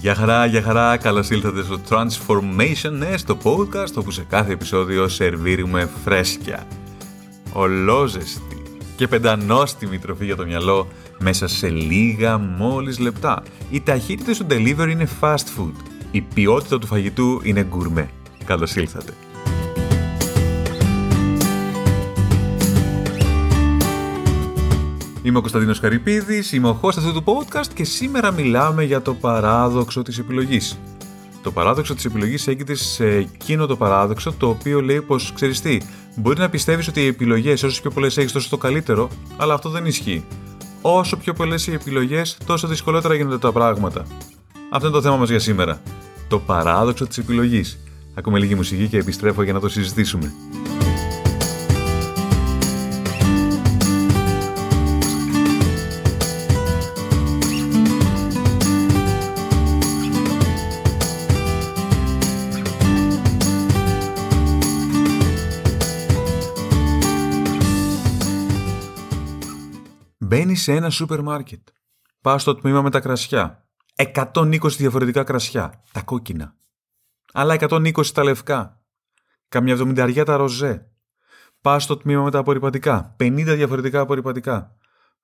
Γεια χαρά, γεια χαρά, καλώς ήλθατε στο Transformation, ναι, στο podcast όπου σε κάθε επεισόδιο σερβίρουμε φρέσκια, ολόζεστη και πεντανόστιμη τροφή για το μυαλό μέσα σε λίγα μόλις λεπτά. Οι ταχύτητες του delivery είναι fast food, η ποιότητα του φαγητού είναι gourmet. Καλώς ήλθατε. Είμαι ο Κωνσταντίνος Χαρυπίδης, είμαι ο host αυτού του podcast και σήμερα μιλάμε για το παράδοξο της επιλογής. Το παράδοξο της επιλογής έγινε σε εκείνο το παράδοξο το οποίο λέει πως, ξέρεις τι, μπορεί να πιστεύεις ότι οι επιλογές όσο πιο πολλές έχεις τόσο το καλύτερο, αλλά αυτό δεν ισχύει. Όσο πιο πολλές οι επιλογές, τόσο δυσκολότερα γίνονται τα πράγματα. Αυτό είναι το θέμα μας για σήμερα. Το παράδοξο της επιλογής. Ακούμε λίγη μουσική και επιστρέφω για να το συζητήσουμε. Μπαίνει σε ένα σούπερ μάρκετ. Πας στο τμήμα με τα κρασιά. 120 διαφορετικά κρασιά. Τα κόκκινα. Άλλα 120 τα λευκά. Καμιά 70 τα ροζέ. Πας στο τμήμα με τα απορριπαντικά. 50 διαφορετικά απορριπαντικά.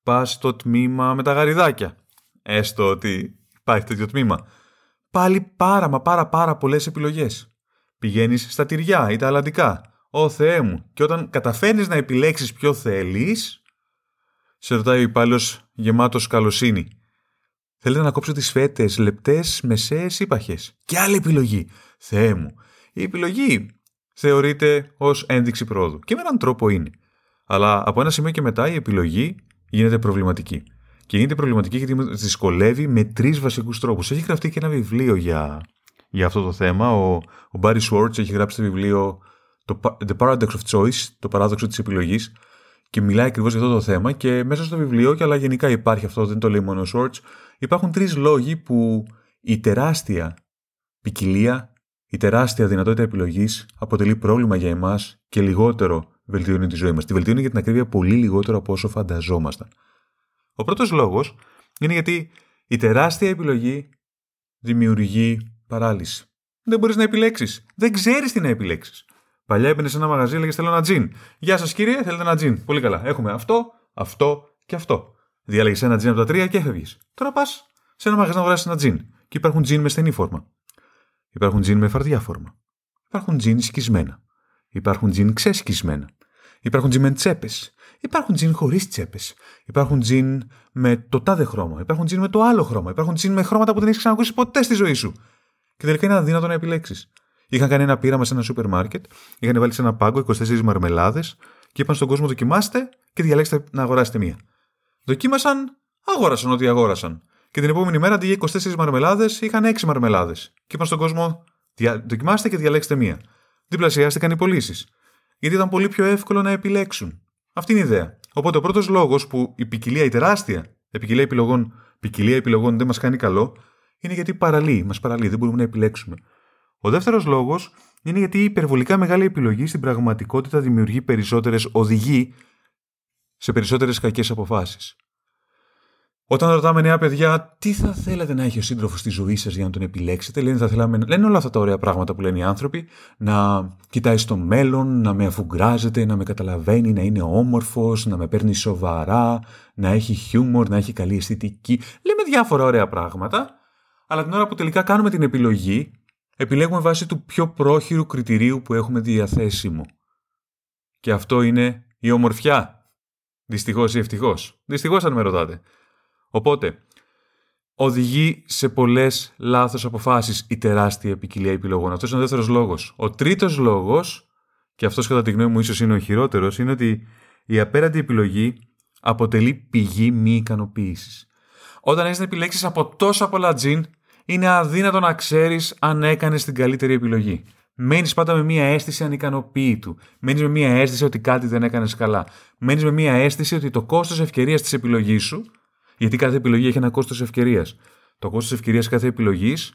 Πας στο τμήμα με τα γαριδάκια. Έστω ότι υπάρχει τέτοιο τμήμα. Πάλι πάρα μα πάρα πάρα πολλές επιλογές. Πηγαίνεις στα τυριά ή τα αλαντικά. Ω Θεέ μου. Και όταν καταφέρνεις να επιλέξεις ποιο θέλεις, σε ρωτάει ο υπάλληλος γεμάτος καλοσύνη. Θέλετε να κόψω τις φέτες, λεπτές, μεσαίε ή παχέ. Και άλλη επιλογή. Θεέ μου. Η επιλογή θεωρείται ως ένδειξη πρόοδου. Και με έναν τρόπο είναι. Αλλά από ένα σημείο και μετά η επιλογή γίνεται προβληματική. Και γίνεται προβληματική γιατί δυσκολεύει με τρεις βασικούς τρόπους. Έχει γραφτεί και ένα βιβλίο για, για αυτό το θέμα. Ο, ο Barry Schwartz έχει γράψει το βιβλίο το, The Paradox of Choice, το παράδοξο της επιλογής, και μιλάει ακριβώς για αυτό το θέμα. Και μέσα στο βιβλίο, και αλλά γενικά υπάρχει αυτό, δεν το λέει μόνος ο Σόρτ, υπάρχουν τρεις λόγοι που η τεράστια ποικιλία, η τεράστια δυνατότητα επιλογής αποτελεί πρόβλημα για εμάς και λιγότερο βελτιώνει τη ζωή μας. Τη βελτιώνει για την ακρίβεια πολύ λιγότερο από όσο φανταζόμασταν. Ο πρώτος λόγος είναι γιατί η τεράστια επιλογή δημιουργεί παράλυση. Δεν μπορείς να επιλέξεις. Δεν ξέρεις τι να επιλέξεις. Παλιά έμπαινε σε ένα μαγαζί, έλεγε Θέλω ένα τζιν. Γεια σας κύριε, θέλετε ένα τζιν. Πολύ καλά. Έχουμε αυτό, αυτό και αυτό. Διάλεγες ένα τζιν από τα τρία και έφευγες. Τώρα πας σε ένα μαγαζί να αγοράσεις ένα τζιν. Και υπάρχουν τζιν με στενή φόρμα. Υπάρχουν τζιν με φαρδιά φόρμα. Υπάρχουν τζιν σκισμένα. Υπάρχουν τζιν ξεσκισμένα. Υπάρχουν τζιν με τσέπες. Υπάρχουν τζιν χωρίς τσέπες. Υπάρχουν τζιν με το τάδε χρώμα. Υπάρχουν τζιν με το άλλο χρώμα. Υπάρχουν τζιν με χρώματα που δεν έχεις ξανακούσει ποτέ στη ζωή σου. Και τελικά είναι αδύνατο να επιλέξεις. Είχαν κάνει ένα πείραμα σε ένα σούπερ μάρκετ, είχαν βάλει σε ένα πάγκο 24 μαρμελάδες και είπαν στον κόσμο: Δοκιμάστε και διαλέξτε να αγοράσετε μία. Δοκίμασαν, αγόρασαν ό,τι αγόρασαν. Και την επόμενη μέρα αντί για 24 μαρμελάδες είχαν 6 μαρμελάδες. Και είπαν στον κόσμο: Δοκιμάστε και διαλέξτε μία. Διπλασιάστηκαν οι πωλήσεις. Γιατί ήταν πολύ πιο εύκολο να επιλέξουν. Αυτή είναι η ιδέα. Οπότε ο πρώτος λόγος που η ποικιλία, η τεράστια η ποικιλία επιλογών, ποικιλία επιλογών δεν μας κάνει καλό, είναι γιατί παραλύει, μας παραλύει, δεν μπορούμε να επιλέξουμε. Ο δεύτερος λόγος είναι γιατί η υπερβολικά μεγάλη επιλογή στην πραγματικότητα δημιουργεί περισσότερες, οδηγεί σε περισσότερες κακές αποφάσεις. Όταν ρωτάμε νέα παιδιά τι θα θέλατε να έχει ο σύντροφος στη ζωή σας για να τον επιλέξετε, λένε, θα θέλαμε, λένε όλα αυτά τα ωραία πράγματα που λένε οι άνθρωποι, να κοιτάει στο μέλλον, να με αφουγκράζεται, να με καταλαβαίνει, να είναι όμορφος, να με παίρνει σοβαρά, να έχει χιούμορ, να έχει καλή αισθητική. Λέμε διάφορα ωραία πράγματα, αλλά την ώρα που τελικά κάνουμε την επιλογή, επιλέγουμε βάσει του πιο πρόχειρου κριτηρίου που έχουμε διαθέσιμο. Και αυτό είναι η ομορφιά. Δυστυχώς ή ευτυχώς. Δυστυχώς, αν με ρωτάτε. Οπότε, οδηγεί σε πολλές λάθος αποφάσεις η τεράστια ποικιλία επιλογών. Αυτός είναι ο δεύτερος λόγος. Ο τρίτος λόγος, και αυτός κατά τη γνώμη μου ίσως είναι ο χειρότερος, είναι ότι η απέραντη επιλογή αποτελεί πηγή μη ικανοποίησης. Όταν έχεις να επιλέξεις από τόσα πολλά τζιν, είναι αδύνατο να ξέρεις αν έκανες την καλύτερη επιλογή. Μένεις πάντα με μία αίσθηση ανικανοποίητου. Μένεις με μία αίσθηση ότι κάτι δεν έκανες καλά. Μένεις με μία αίσθηση ότι το κόστος ευκαιρίας της επιλογής σου, γιατί κάθε επιλογή έχει ένα κόστος ευκαιρίας. Το κόστος ευκαιρίας κάθε επιλογής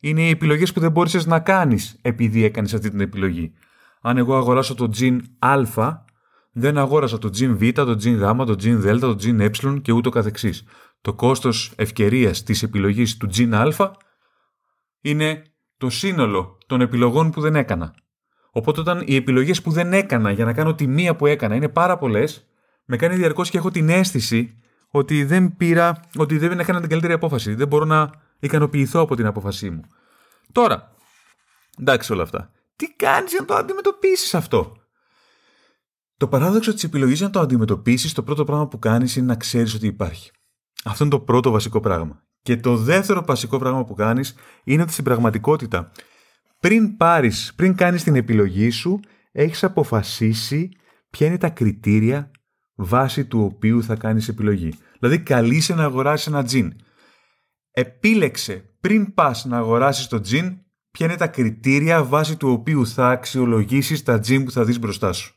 είναι οι επιλογές που δεν μπόρεσε να κάνεις επειδή έκανες αυτή την επιλογή. Αν εγώ αγοράσω το τζιν Α, δεν αγόρασα το τζιν Β, το τζιν Γ, το τζιν Δ, το τζιν Ε και ούτω καθεξής το κόστος ευκαιρίας της επιλογής του τζιν α είναι το σύνολο των επιλογών που δεν έκανα. Οπότε όταν οι επιλογές που δεν έκανα για να κάνω τη μία που έκανα είναι πάρα πολλές, με κάνει διαρκώς και έχω την αίσθηση ότι δεν πήρα, ότι δεν έκανα την καλύτερη απόφαση. Δεν μπορώ να ικανοποιηθώ από την απόφασή μου. Τώρα, εντάξει όλα αυτά. Τι κάνεις για να το αντιμετωπίσεις αυτό; Το παράδοξο της επιλογής για να το αντιμετωπίσεις, το πρώτο πράγμα που κάνεις είναι να ξέρεις ότι υπάρχει. Αυτό είναι το πρώτο βασικό πράγμα. Και το δεύτερο βασικό πράγμα που κάνεις είναι ότι στην πραγματικότητα, πριν πάρεις, πριν κάνεις την επιλογή σου, έχεις αποφασίσει ποια είναι τα κριτήρια βάσει του οποίου θα κάνεις επιλογή. Δηλαδή, καλείσαι να αγοράσεις ένα τζιν. Επίλεξε πριν πας να αγοράσεις το τζιν, ποια είναι τα κριτήρια βάσει του οποίου θα αξιολογήσεις τα τζιν που θα δεις μπροστά σου.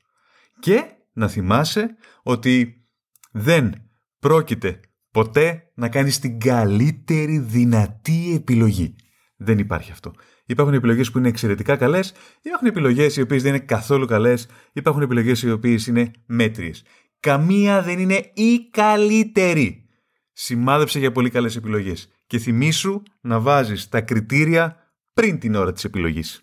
Και να θυμάσαι ότι δεν πρόκειται ποτέ να κάνεις την καλύτερη δυνατή επιλογή. Δεν υπάρχει αυτό. Υπάρχουν επιλογές που είναι εξαιρετικά καλές, υπάρχουν επιλογές οι οποίες δεν είναι καθόλου καλές, υπάρχουν επιλογές οι οποίες είναι μέτριες. Καμία δεν είναι η καλύτερη. Σημάδεψε για πολύ καλές επιλογές και θυμήσου να βάζεις τα κριτήρια πριν την ώρα της επιλογής.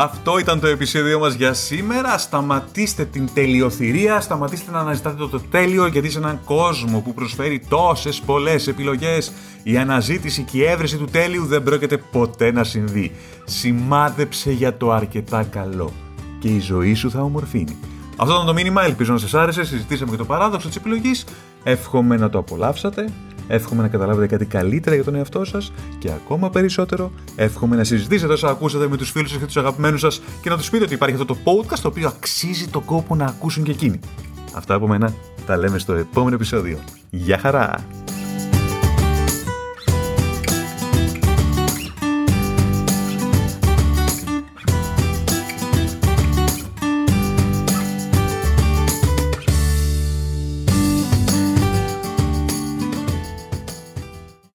Αυτό ήταν το επεισόδιο μας για σήμερα. Σταματήστε την τελειοθυρία, σταματήστε να αναζητάτε το, το τέλειο γιατί σε έναν κόσμο που προσφέρει τόσες πολλές επιλογές η αναζήτηση και η έβρεση του τέλειου δεν πρόκειται ποτέ να συμβεί. Σημάδεψε για το αρκετά καλό και η ζωή σου θα ομορφύνει. Αυτό ήταν το μήνυμα, ελπίζω να σας άρεσε, συζητήσαμε και το παράδοξο της επιλογής. Εύχομαι να το απολαύσατε. Εύχομαι να καταλάβετε κάτι καλύτερα για τον εαυτό σας και ακόμα περισσότερο, εύχομαι να συζητήσετε όσα ακούσατε με τους φίλους σας και τους αγαπημένους σας και να τους πείτε ότι υπάρχει αυτό το podcast το οποίο αξίζει τον κόπο να ακούσουν και εκείνοι. Αυτά από μένα τα λέμε στο επόμενο επεισόδιο. Γεια χαρά!